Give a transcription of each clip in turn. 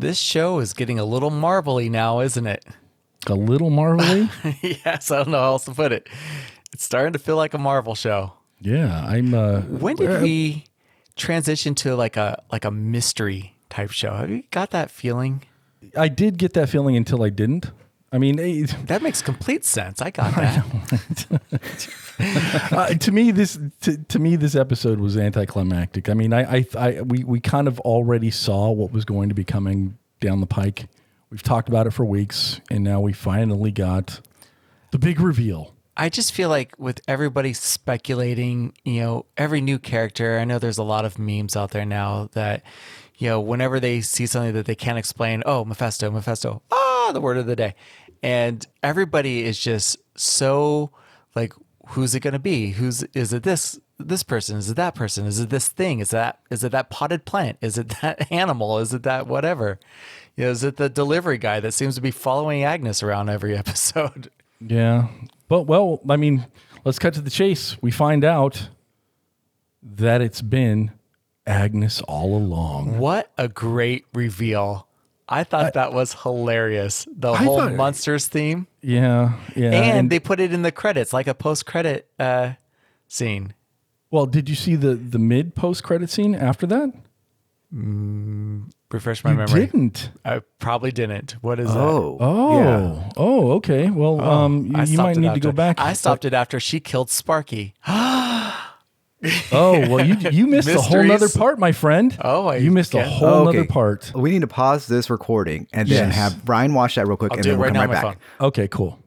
This show is getting a little marvelly now, isn't it? A little marvelly. yes, I don't know how else to put it. It's starting to feel like a Marvel show. yeah, I'm. Uh, When did we transition to like a like a mystery type show? Have you got that feeling? I did get that feeling until I didn't. I mean, That makes complete sense. I got that. uh, to me, this to, to me this episode was anticlimactic. I mean, I, I, I we we kind of already saw what was going to be coming down the pike. We've talked about it for weeks, and now we finally got the big reveal. I just feel like with everybody speculating, you know, every new character, I know there's a lot of memes out there now that, you know, whenever they see something that they can't explain, oh, Mephisto, Mephisto, ah, the word of the day. And everybody is just so like, who's it going to be? Who's, is it this, this person? Is it that person? Is it this thing? Is that, is it that potted plant? Is it that animal? Is it that whatever? You know, is it the delivery guy that seems to be following Agnes around every episode? Yeah, but well, I mean, let's cut to the chase. We find out that it's been Agnes all along. What a great reveal. I thought that was hilarious. The I whole thought- monsters theme. Yeah, yeah. And, they put it in the credits, like a post credit uh, scene. well, did you see the the mid post credit scene after that? Refresh my You memory. didn't. I probably didn't. What is that? Oh, Oh, yeah. oh, okay. Well, um, you, you might it need to go back. I stopped it after she killed Sparky. Oh, well, you you missed a whole other part, my friend. Oh, I you missed a get- whole Okay. other part. We need to pause this recording and then Yes. have Brian watch that real quick, I'll and do it then we'll right come now right my back. phone. Okay, cool.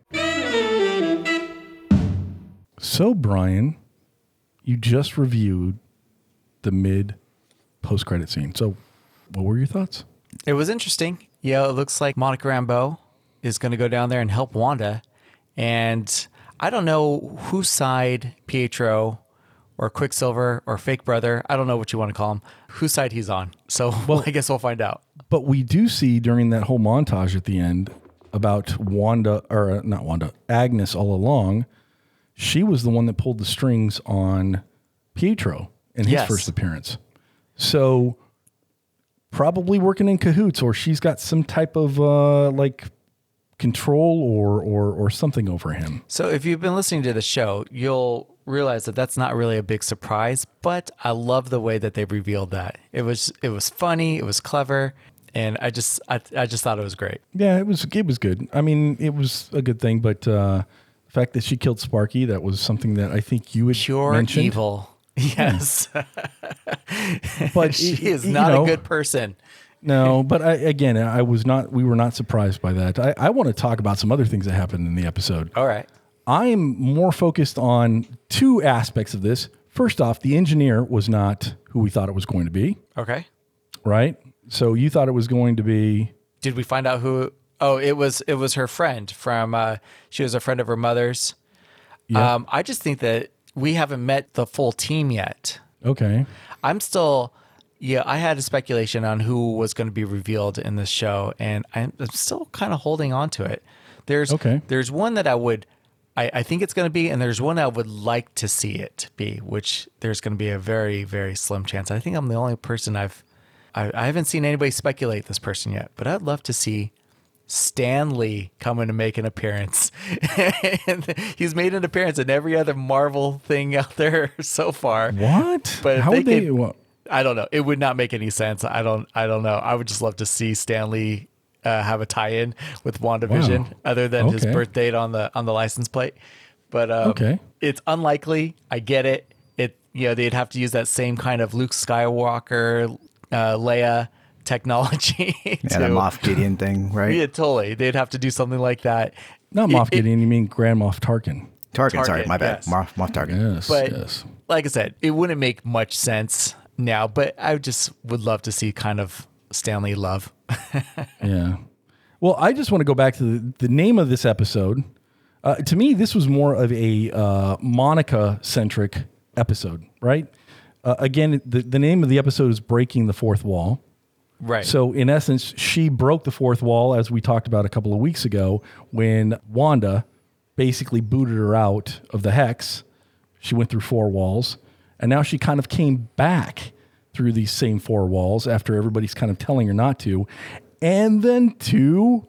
So, Brian, you just reviewed the mid post credit scene. So, what were your thoughts? It was interesting. Yeah, it looks like Monica Rambeau is going to go down there and help Wanda. And I don't know whose side Pietro or Quicksilver or Fake Brother, I don't know what you want to call him, whose side he's on. So well, I guess we'll find out. But we do see during that whole montage at the end about Wanda, or uh, not Wanda, Agnes all along. She was the one that pulled the strings on Pietro in his Yes. first appearance. So probably working in cahoots, or she's got some type of uh, like control or or or something over him. So if you've been listening to the show, you'll realize that that's not really a big surprise, but I love the way that they revealed that. It was it was funny, it was clever, and I just I, I just thought it was great. Yeah, it was it was good. I mean, it was a good thing, but uh, the fact that she killed Sparky, that was something that I think you had Pure mentioned. evil. Yes. But she is you not know, a good person. No, but I, again, I was not. We were not surprised by that. I, I want to talk about some other things that happened in the episode. All right. I'm more focused on two aspects of this. First off, the engineer was not who we thought it was going to be, Okay. right? So you thought it was going to be Did we find out who Oh, it was it was her friend from uh she was a friend of her mother's. Yeah. Um I just think that we haven't met the full team yet. okay. I'm still, yeah, I had a speculation on who was going to be revealed in this show, and I'm, I'm still kind of holding on to it. There's, Okay. there's one that I would, I, I think it's going to be, and there's one I would like to see it be, which there's going to be a very, very slim chance. I think I'm the only person I've, I, I haven't seen anybody speculate this person yet, but I'd love to see Stan Lee coming to make an appearance. he's made an appearance in every other Marvel thing out there so far. What? But how they would they? could- I don't know. It would not make any sense. I don't. I don't know. I would just love to see Stan Lee uh, have a tie-in with WandaVision, Wow. other than his Okay. birth date on the on the license plate. But um, Okay. it's unlikely. I get it. It you know they'd have to use that same kind of Luke Skywalker, uh, Leia technology. Yeah, to, that Moff Gideon thing, right? Yeah, totally. They'd have to do something like that. not It- Moff it- Gideon. you mean Grand Moff Tarkin? Tarkin, sorry, my bad. yes. Moff, Moff Tarkin. Yes. But yes. like I said, it wouldn't make much sense now. But I just would love to see kind of Stan Lee love. Yeah. Well, I just want to go back to the, the name of this episode. Uh, to me, this was more of a uh, Monica centric episode, right? Uh, again, the, the name of the episode is Breaking the Fourth Wall. Right. So, in essence, she broke the fourth wall, as we talked about a couple of weeks ago, when Wanda basically booted her out of the hex. She went through four walls, and now she kind of came back through these same four walls after everybody's kind of telling her not to. And then two,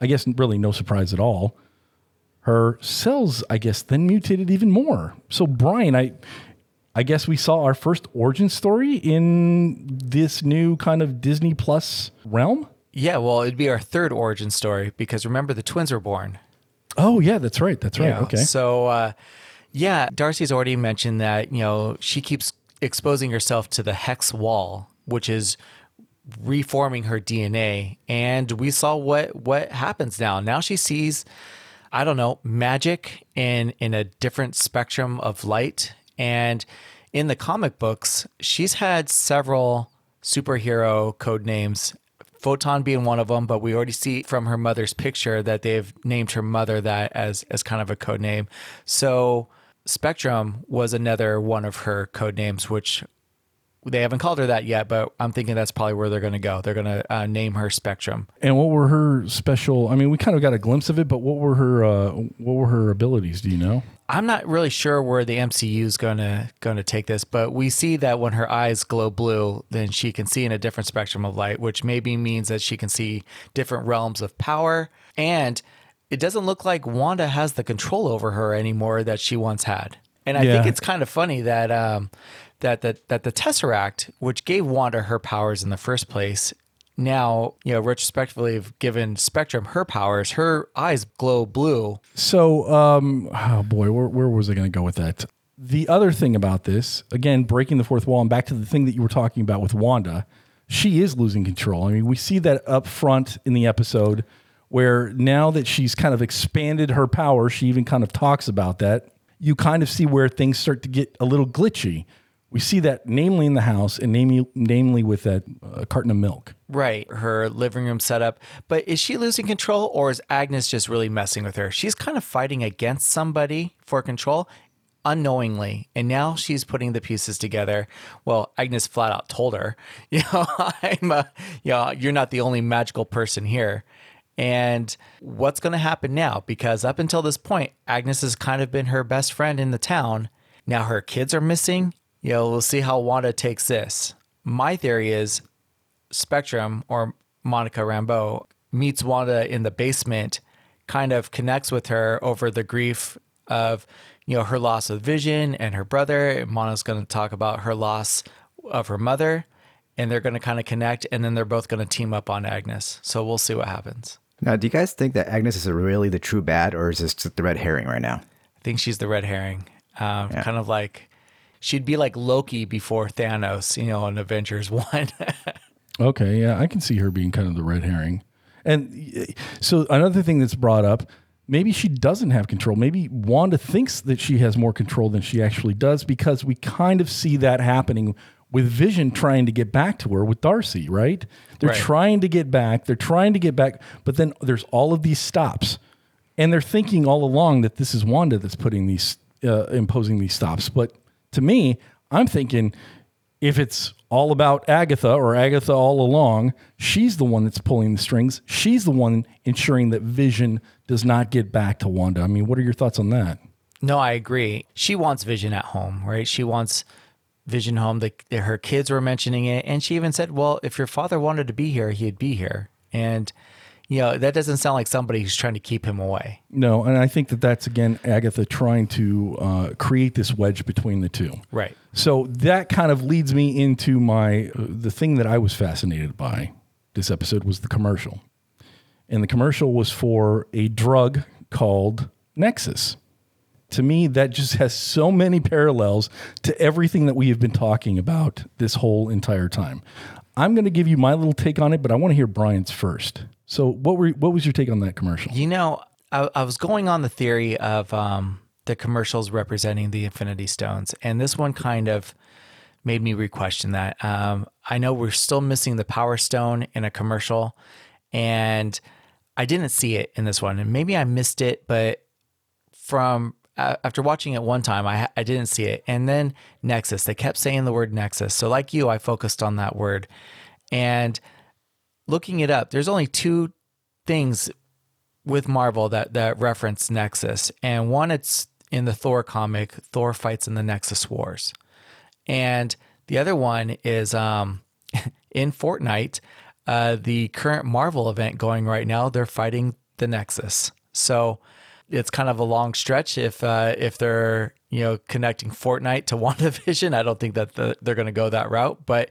I guess really no surprise at all. Her cells, I guess, then mutated even more. So Brian, I I guess we saw our first origin story in this new kind of Disney Plus realm. Yeah, well, it'd be our third origin story because remember the twins were born. Oh yeah, that's right. That's right. Okay. So, uh, yeah, Darcy's already mentioned that you know she keeps exposing herself to the hex wall, which is reforming her DNA, and we saw what what happens now. Now she sees, I don't know, magic in in a different spectrum of light, and in the comic books, she's had several superhero code names Photon being one of them, but we already see from her mother's picture that they've named her mother that as as kind of a code name. So Spectrum was another one of her code names, which they haven't called her that yet, but I'm thinking that's probably where they're going to go. They're going to uh, name her Spectrum. And what were her special? I mean, we kind of got a glimpse of it, but what were her uh, what were her abilities? Do you know? I'm not really sure where the MCU is going to going to take this, but we see that when her eyes glow blue, then she can see in a different spectrum of light, which maybe means that she can see different realms of power. And it doesn't look like Wanda has the control over her anymore that she once had. And I think it's kind of funny that um, that that that the Tesseract, which gave Wanda her powers in the first place, now you know retrospectively have given Spectrum her powers. Her eyes glow blue. So, um, oh boy, where, where was I going to go with that? The other thing about this, again, breaking the fourth wall, and back to the thing that you were talking about with Wanda, she is losing control. I mean, we see that up front in the episode where now that she's kind of expanded her power, she even kind of talks about that. You kind of see where things start to get a little glitchy. We see that namely in the house and namely, namely with that uh, carton of milk. Right, her living room setup. But is she losing control or is Agnes just really messing with her? She's kind of fighting against somebody for control unknowingly. And now she's putting the pieces together. Well, Agnes flat out told her, you know, I'm a, you know, you're not the only magical person here. And what's going to happen now? Because up until this point, Agnes has kind of been her best friend in the town. Now her kids are missing. You know, we'll see how Wanda takes this. My theory is Spectrum or Monica Rambeau meets Wanda in the basement, kind of connects with her over the grief of, you know, her loss of vision and her brother. And Monica's going to talk about her loss of her mother, and they're going to kind of connect, and then they're both going to team up on Agnes. So we'll see what happens. Now, do you guys think that Agnes is really the true bad, or is this just the red herring right now? I think she's the red herring, um, kind of like she'd be like Loki before Thanos, you know, in Avengers One. Okay, yeah, I can see her being kind of the red herring. And uh, so another thing that's brought up, maybe she doesn't have control. Maybe Wanda thinks that she has more control than she actually does because we kind of see that happening with Vision trying to get back to her with Darcy, right? They're Right. trying to get back, they're trying to get back, but then there's all of these stops. And they're thinking all along that this is Wanda that's putting these uh, imposing these stops. But to me, I'm thinking if it's all about Agatha or Agatha all along, she's the one that's pulling the strings. She's the one ensuring that Vision does not get back to Wanda. I mean, what are your thoughts on that? No, I agree. She wants Vision at home, right? She wants Vision home. The, her kids were mentioning it, and she even said, "Well, if your father wanted to be here, he'd be here." And you know, that doesn't sound like somebody who's trying to keep him away. No, and I think that that's again Agatha trying to uh, create this wedge between the two. Right. So that kind of leads me into my uh, the thing that I was fascinated by this episode was the commercial. And the commercial was for a drug called Nexus. To me that just has so many parallels to everything that we have been talking about this whole entire time. I'm going to give you my little take on it, but I want to hear Brian's first. So what were what was your take on that commercial? You know, I, I was going on the theory of um, the commercials representing the Infinity Stones, and this one kind of made me re-question that. Um, I know we're still missing the Power Stone in a commercial, and I didn't see it in this one, and maybe I missed it, but from after watching it one time, I I didn't see it, and then Nexus. They kept saying the word Nexus, so like you, I focused on that word, and looking it up, there's only two things with Marvel that that reference Nexus, and one it's in the Thor comic. Thor fights in the Nexus Wars, and the other one is um, in Fortnite. uh, the current Marvel event going right now, they're fighting the Nexus. So it's kind of a long stretch if uh, if they're you know connecting Fortnite to WandaVision. I don't think that the, they're going to go that route, but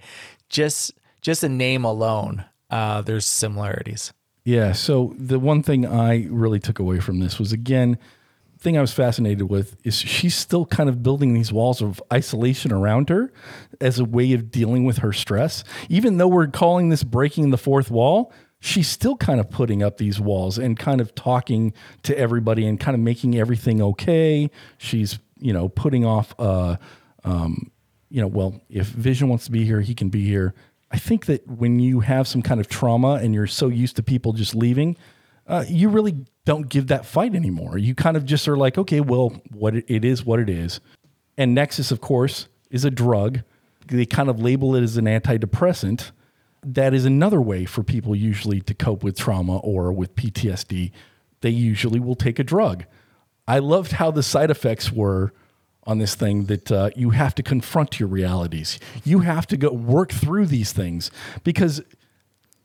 just just a name alone, uh, there's similarities. Yeah. So the one thing I really took away from this was again, thing I was fascinated with is she's still kind of building these walls of isolation around her as a way of dealing with her stress. Even though we're calling this breaking the fourth wall, she's still kind of putting up these walls and kind of talking to everybody and kind of making everything okay. She's, you know, putting off, uh, um, you know, well, if Vision wants to be here, he can be here. I think that when you have some kind of trauma and you're so used to people just leaving, uh, you really don't give that fight anymore. You kind of just are like, okay, well, what it, it is, what it is. And Nexus, of course, is a drug. They kind of label it as an antidepressant. That is another way for people usually to cope with trauma or with PTSD. They usually will take a drug. I loved how the side effects were on this thing that uh, you have to confront your realities. You have to go work through these things because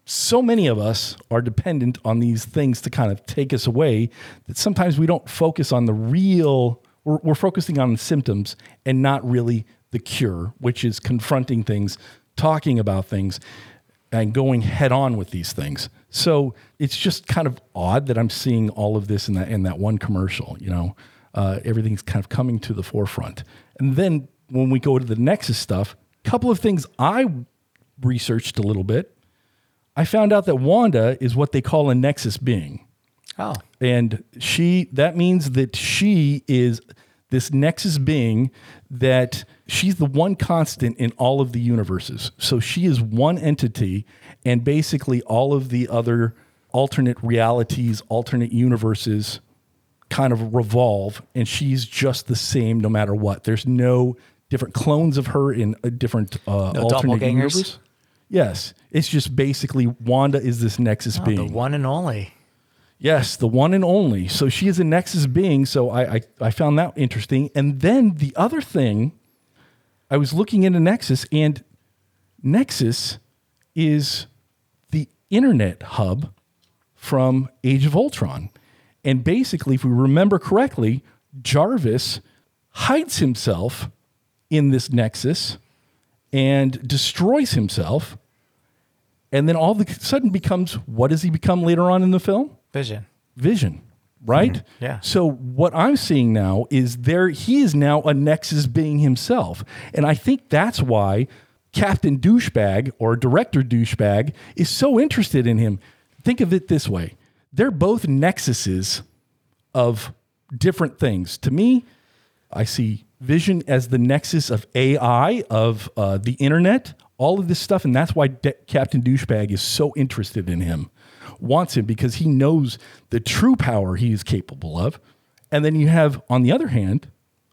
so many of us are dependent on these things to kind of take us away that sometimes we don't focus on the real, we're, we're focusing on the symptoms and not really the cure, which is confronting things, talking about things, and going head on with these things. So it's just kind of odd that I'm seeing all of this in that in that one commercial. You know, uh, everything's kind of coming to the forefront. And then when we go to the Nexus stuff, a couple of things I researched a little bit. I found out that Wanda is what they call a Nexus being. Oh, And she, that means that she is this Nexus being that she's the one constant in all of the universes. So she is one entity, and basically all of the other alternate realities, alternate universes kind of revolve, and she's just the same no matter what. There's no different clones of her in a different uh, No alternate universe. Yes, it's just basically Wanda is this Nexus oh, being. the one and only. Yes, the one and only. So she is a Nexus being. So I, I, I found that interesting. And then the other thing, I was looking into Nexus, and Nexus is the internet hub from Age of Ultron. And basically, if we remember correctly, Jarvis hides himself in this Nexus and destroys himself. And then all of a sudden becomes what does he become later on in the film? Vision. vision, right? Yeah. So what I'm seeing now is there he is now a Nexus being himself. And I think that's why Captain Douchebag or Director Douchebag is so interested in him. Think of it this way. They're both nexuses of different things. To me, I see Vision as the nexus of AI, of uh, the internet, all of this stuff. And that's why De- Captain Douchebag is so interested in him, wants him because he knows the true power he is capable of. And then you have, on the other hand,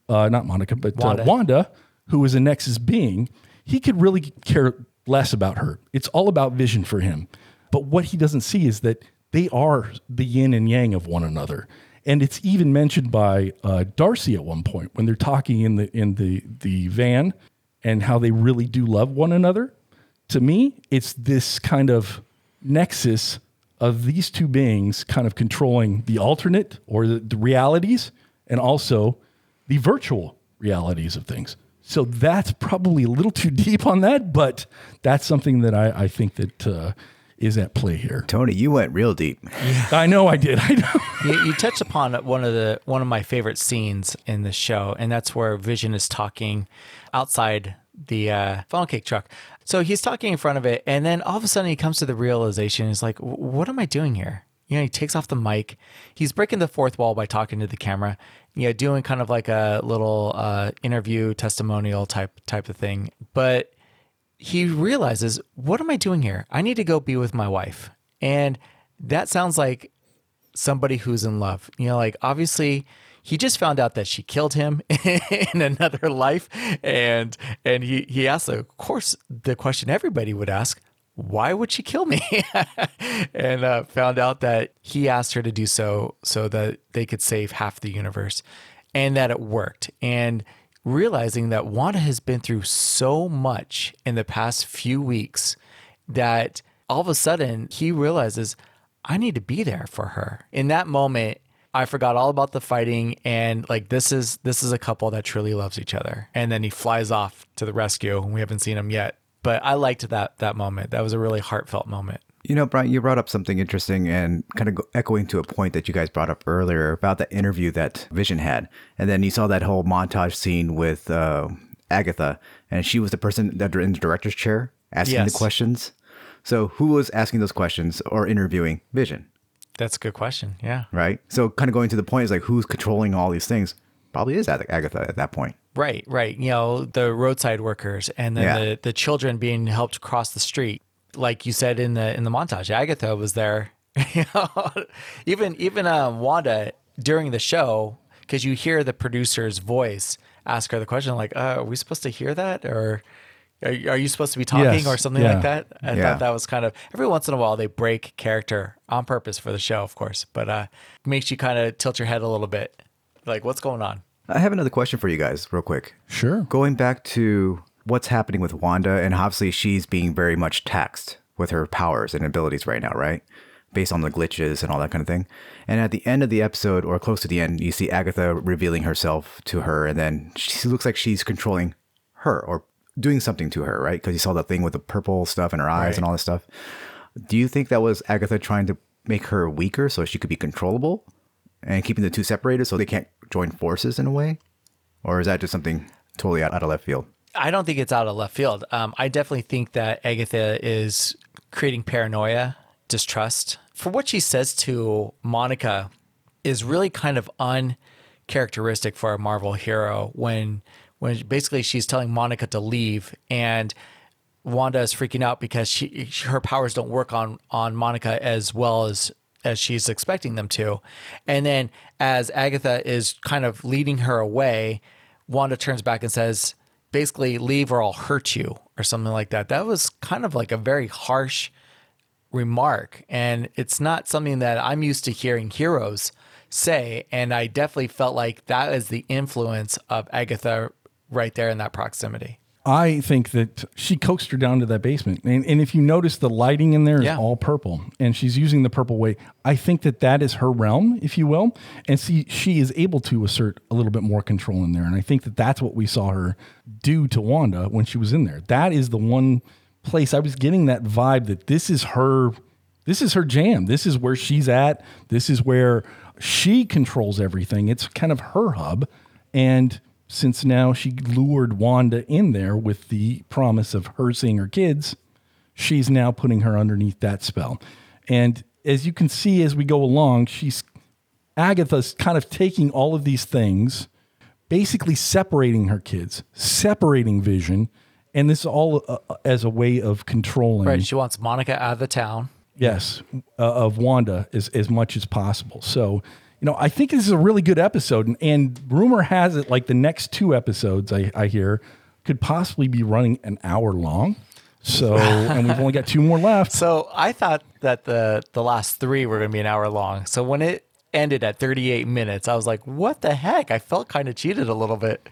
uh, not Monica, but Wanda. Wanda. Uh, Wanda, who is a Nexus being, he could really care less about her. It's all about Vision for him. But what he doesn't see is that they are the yin and yang of one another. And it's even mentioned by uh, Darcy at one point when they're talking in the in the the van and how they really do love one another. To me, it's this kind of nexus of these two beings kind of controlling the alternate or the, the realities and also the virtual realities of things. So that's probably a little too deep on that, but that's something that I, I think that uh, is at play here. Tony, you went real deep. I know I did. I know. you, you touched upon one of the one of my favorite scenes in the show, and that's where Vision is talking outside the uh, funnel cake truck. So he's talking in front of it, and then all of a sudden he comes to the realization: he's like, "What am I doing here?" You know, he takes off the mic. He's breaking the fourth wall by talking to the camera. You know, doing kind of like a little uh, interview testimonial type type of thing, but he realizes, what am I doing here? I need to go be with my wife. And that sounds like somebody who's in love. You know, like obviously he just found out that she killed him in another life. And and he, he asked, of course, the question everybody would ask, why would she kill me? and uh, found out that he asked her to do so so that they could save half the universe and that it worked. And realizing that Wanda has been through so much in the past few weeks that all of a sudden he realizes I need to be there for her. In that moment, I forgot all about the fighting and like this is this is a couple that truly loves each other. And then he flies off to the rescue and we haven't seen him yet. But I liked that that moment. That was a really heartfelt moment. You know, Brian, you brought up something interesting and kind of echoing to a point that you guys brought up earlier about that interview that Vision had. And then you saw that whole montage scene with uh, Agatha, and she was the person that in the director's chair asking Yes. the questions. So who was asking those questions or interviewing Vision, That's a good question. Yeah. right? So kind of going to the point is like who's controlling all these things? Probably is Ag- Agatha at that point. Right, right. You know, the roadside workers and then Yeah. the, the children being helped cross the street. Like you said in the in the montage, Agatha was there. You know, even even um, Wanda during the show, because you hear the producer's voice ask her the question, like, uh, "Are we supposed to hear that, or are, are you supposed to be talking, Yes, or something yeah. like that?" I Yeah. thought that was kind of every once in a while they break character on purpose for the show, of course, but uh, makes you kind of tilt your head a little bit, like, "What's going on?" I have another question for you guys, real quick. Sure. Going back to what's happening with Wanda, and obviously she's being very much taxed with her powers and abilities right now, right? Based on the glitches and all that kind of thing. And at the end of the episode, or close to the end, you see Agatha revealing herself to her, and then she looks like she's controlling her or doing something to her, right? Because you saw the thing with the purple stuff in her eyes Right. and all this stuff. Do you think that was Agatha trying to make her weaker so she could be controllable and keeping the two separated so they can't join forces in a way? Or is that just something totally out, out of left field? I don't think it's out of left field. Um, I definitely think that Agatha is creating paranoia, distrust. For what she says to Monica is really kind of uncharacteristic for a Marvel hero when when basically she's telling Monica to leave and Wanda is freaking out because she her powers don't work on on Monica as well as as she's expecting them to. And then as Agatha is kind of leading her away, Wanda turns back and says, basically leave or I'll hurt you or something like that. That was kind of like a very harsh remark and it's not something that I'm used to hearing heroes say and I definitely felt like that is the influence of Agatha right there in that proximity. I think that she coaxed her down to that basement. And, and if you notice, the lighting in there is Yeah. all purple, and she's using the purple way. I think that that is her realm, if you will. And see, she is able to assert a little bit more control in there. And I think that that's what we saw her do to Wanda when she was in there. That is the one place I was getting that vibe that this is her. This is her jam. This is where she's at. This is where she controls everything. It's kind of her hub. And since now she lured Wanda in there with the promise of her seeing her kids, she's now putting her underneath that spell. And as you can see as we go along, she's Agatha's kind of taking all of these things, basically separating her kids, separating Vision, and this is all uh, uh, as a way of controlling. Right. She wants Monica out of the town. Yes, uh, of Wanda as as much as possible. So, you know, I think this is a really good episode, and, and rumor has it like the next two episodes I, I hear could possibly be running an hour long. So, and we've only got two more left. So I thought that the the last three were going to be an hour long. So when it ended at 38 minutes, I was like, "What the heck?" I felt kind of cheated a little bit.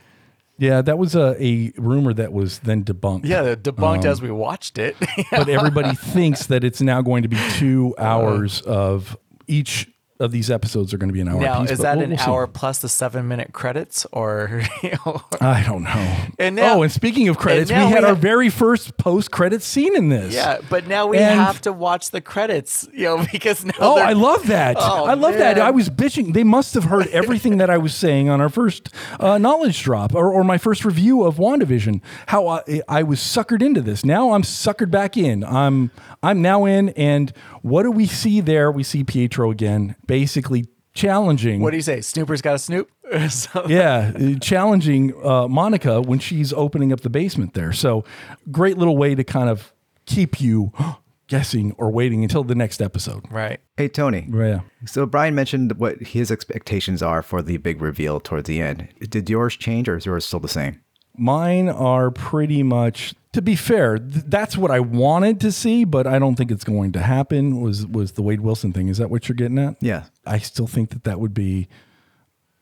Yeah, that was a, a rumor that was then debunked. Yeah, debunked um, as we watched it. but everybody thinks that it's now going to be two uh-huh. hours of each of these episodes are going to be an hour. now, apiece, is that we'll- an we'll hour plus the seven minute credits, or you know, I don't know. And now- oh, and speaking of credits, we had we our have- very first post credit scene in this. yeah? But now we And- have to watch the credits, you know, because now Oh, I love that. Oh, I love that. I was bitching. They must have heard everything that I was saying on our first uh, knowledge drop or, or my first review of WandaVision. How I, I was suckered into this. Now I'm suckered back in. I'm I'm now in. And what do we see there? We see Pietro again, basically challenging. What do you say? Snoopers got a snoop. Yeah, challenging uh, Monica when she's opening up the basement there. So, great little way to kind of keep you guessing or waiting until the next episode. right. Hey, Tony. Yeah. So Brian mentioned what his expectations are for the big reveal towards the end. Did yours change or is yours still the same? Mine are pretty much to be fair, th- that's what I wanted to see, but I don't think it's going to happen. Was was the Wade Wilson thing? Is that what you're getting at? Yeah. I still think that that would be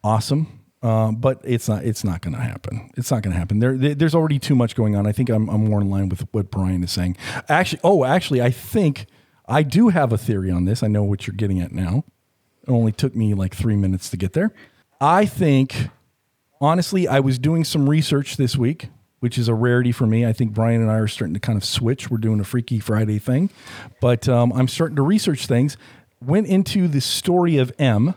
awesome. Uh, but it's not. It's not going to happen. It's not going to happen. There, there- there's already too much going on. I think I'm, I'm more in line with what Brian is saying. Actually, oh, actually, I think I do have a theory on this. I know what you're getting at now. It only took me like three minutes to get there. I think, honestly, I was doing some research this week, which is a rarity for me. I think Brian and I are starting to kind of switch. We're doing a Freaky Friday thing, but um, I'm starting to research things. Went into the story of M,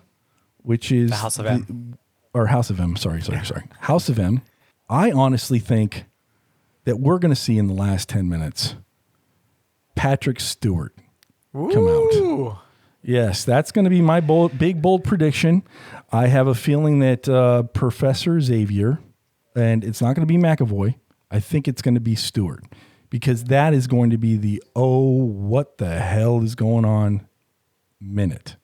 which is The House of M. or House of M. Sorry, sorry, sorry. House of M. I honestly think that we're going to see in the last 10 minutes Patrick Stewart come out. Yes, that's going to be my bold, big, bold prediction. I have a feeling that uh, Professor Xavier, and it's not going to be McAvoy, I think it's going to be Stewart because that is going to be the oh, what the hell is going on minute.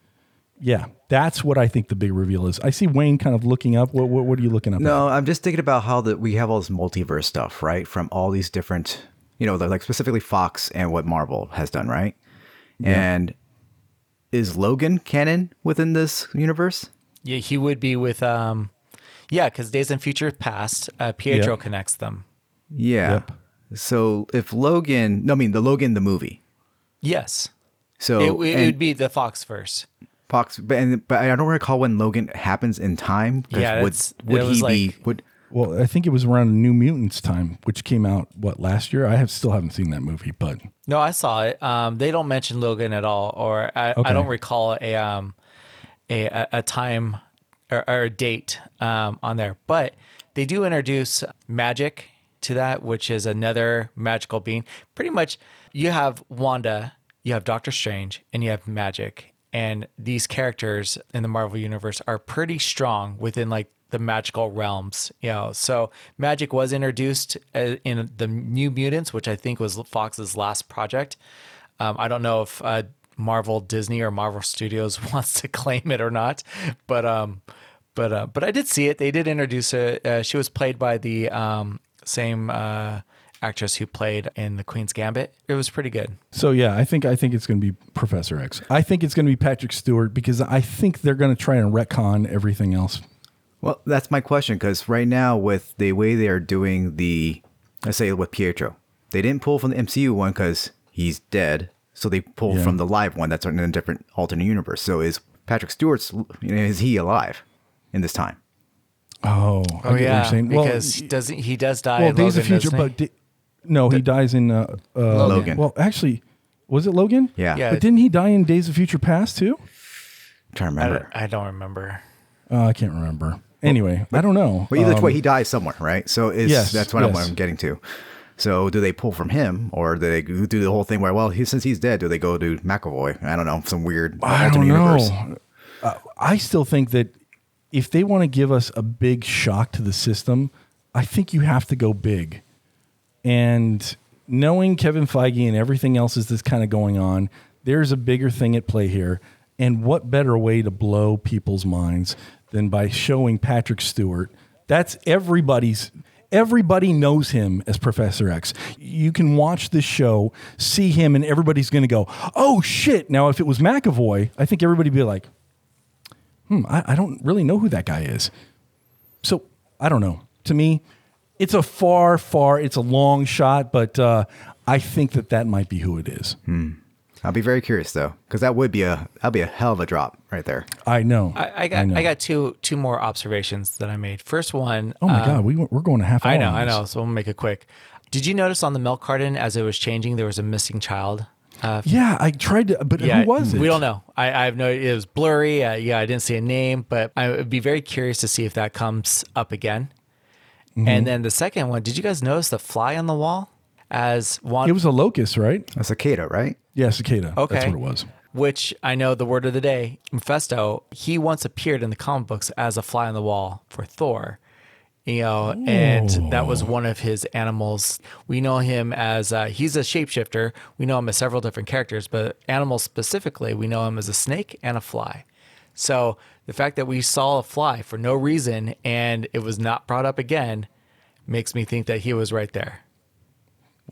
Yeah, that's what I think the big reveal is. I see Wayne kind of looking up. What, what, what are you looking up? No, I'm just thinking about how that we have all this multiverse stuff, right? From all these different, you know, like specifically Fox and what Marvel has done, right? And is Logan canon within this universe? Yeah, he would be with um, yeah, because Days in Future Past, uh, Pietro Yep. connects them. Yeah. Yep. So if Logan, no, I mean the Logan the movie. Yes, So it, it would be the Fox verse. Fox, but, and, but I don't recall when Logan happens in time. Yeah, would would he was be? Would Well, I think it was around New Mutants time, which came out what last year. I have still haven't seen that movie, but No, I saw it. Um, they don't mention Logan at all, or I, Okay. I don't recall a um, a a a time or, or a date um, on there. But they do introduce Magik to that, which is another magical being. Pretty much, you have Wanda, you have Doctor Strange, and you have Magik. And these characters in the Marvel universe are pretty strong within like the magical realms, you know. So Magik was introduced uh, in the New Mutants, which I think was Fox's last project. Um, I don't know if uh, Marvel, Disney, or Marvel Studios wants to claim it or not, but um, but uh, but I did see it. They did introduce it. Uh, she was played by the um, same uh, actress who played in the Queen's Gambit. It was pretty good. So yeah, I think I think it's going to be Professor X. I think it's going to be Patrick Stewart because I think they're going to try and retcon everything else. Well, that's my question because right now, with the way they are doing the, let's say with Pietro, they didn't pull from the MCU one because he's dead. So they pulled Yeah. from the live one that's in a different alternate universe. So is Patrick Stewart's, you know, is he alive in this time? Oh, I get what you're saying. Well, because does he does die. well, in Days of Future, but di- no, he dies in uh, uh, Logan. Well, actually, was it Logan? Yeah. Yeah. But didn't he die in Days of Future Past too? I'm trying to I remember. don't, I don't remember. Uh, I can't remember. Anyway, I don't know. But either Um, way, he dies somewhere, right? So is yes, that's what I'm, yes. I'm getting to. So do they pull from him, or do they do the whole thing where, well, he, since he's dead, do they go to McAvoy? I don't know, some weird I alternate don't know. universe. Uh, I still think that if they want to give us a big shock to the system, I think you have to go big. And knowing Kevin Feige and everything else is this kind of going on, there's a bigger thing at play here. And what better way to blow people's minds than by showing Patrick Stewart? That's everybody's. Everybody knows him as Professor X. You can watch this show, see him, and everybody's going to go, "Oh shit!" Now, if it was McAvoy, I think everybody would be like, "Hmm, I, I don't really know who that guy is." So I don't know. To me, it's a far, far, it's a long shot, but uh, I think that that might be who it is. Hmm. I'll be very curious though, because that would be a that'd be a hell of a drop right there. I know. I, I got I, know. got two two more observations that I made. First one. Oh my uh, god, we we're going to half. I know, on I know. So we'll make it quick. Did you notice on the milk carton as it was changing, there was a missing child? Uh, Yeah, I tried to, but yeah, who was it? We don't know. I, I have no. It was blurry. Uh, yeah, I didn't see a name, but I would be very curious to see if that comes up again. Mm-hmm. And then the second one. Did you guys notice the fly on the wall? As one, It was a locust, right? A cicada, right? Yeah, cicada. Okay. that's what it was. which I know the word of the day, Mephisto, he once appeared in the comic books as a fly on the wall for Thor. You know, and that was one of his animals. We know him as uh, he's a shapeshifter. We know him as several different characters, but animals specifically, we know him as a snake and a fly. So the fact that we saw a fly for no reason and it was not brought up again makes me think that he was right there.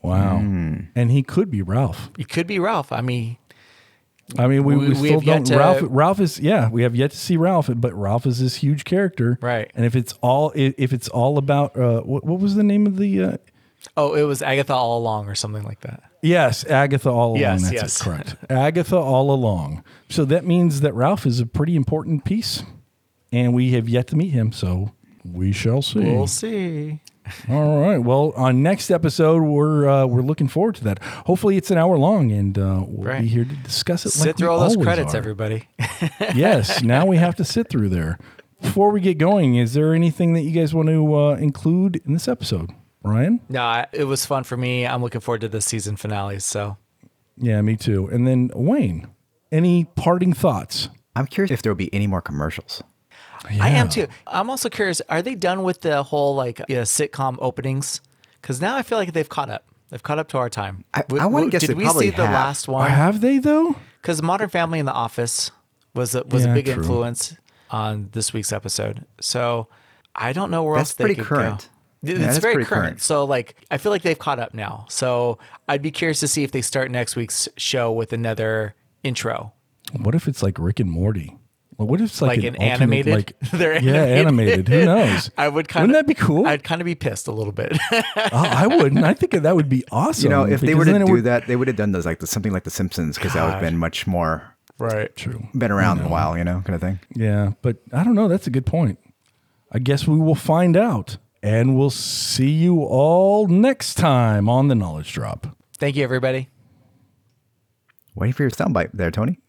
Wow. Hmm. And he could be Ralph. It could be Ralph. I mean, I mean, we, We- we, still don't. to- Ralph, Ralph is yeah. We have yet to see Ralph, but Ralph is this huge character, Right. And if it's all if, if it's all about uh, what, what was the name of the uh, Oh, it was Agatha all along, or something like that. yes Agatha all along. Yes, that's yes. it, correct. Agatha all along. So that means that Ralph is a pretty important piece, and we have yet to meet him. So we shall see. We'll see. All right. Well, on next episode, we're uh, we're looking forward to that. Hopefully, it's an hour long, and uh, we'll Right. be here to discuss it. Sit like through we all those credits, are. everybody. yes. Now we have to sit through there. Before we get going, is there anything that you guys want to uh, include in this episode, Brian? no, it was fun for me. I'm looking forward to the season finale. So Yeah, me too. And then Wayne, any parting thoughts? I'm curious if there will be any more commercials. I am too. I'm also curious. Are they done with the whole like uh, sitcom openings? Because now I feel like they've caught up. They've caught up to our time. I- W- I wanna guess Did they we probably see the last one? Have they though? Because Modern Family and the Office was a, was Yeah, a big true. influence on this week's episode. So I don't know where That's else they pretty could current. go. It- Yeah, It's that's very current. current. So like I feel like they've caught up now. So I'd be curious to see if they start next week's show with another intro. What if it's like Rick and Morty? Well, what if it's like, Like an alternate, animated? Like, They're yeah, animated. Who knows? I would kind Wouldn't of that be cool? I'd kind of be pissed a little bit. oh, I wouldn't. I think that would be awesome. You know, if they were to do would- that, they would have done those like the, something like The Simpsons because that would have been much more right. True. been around a while, you know, kind of thing. Yeah, but I don't know. That's a good point. I guess we will find out. And we'll see you all next time on the Knowledge Drop. Thank you, everybody. Waiting for your soundbite there, Tony.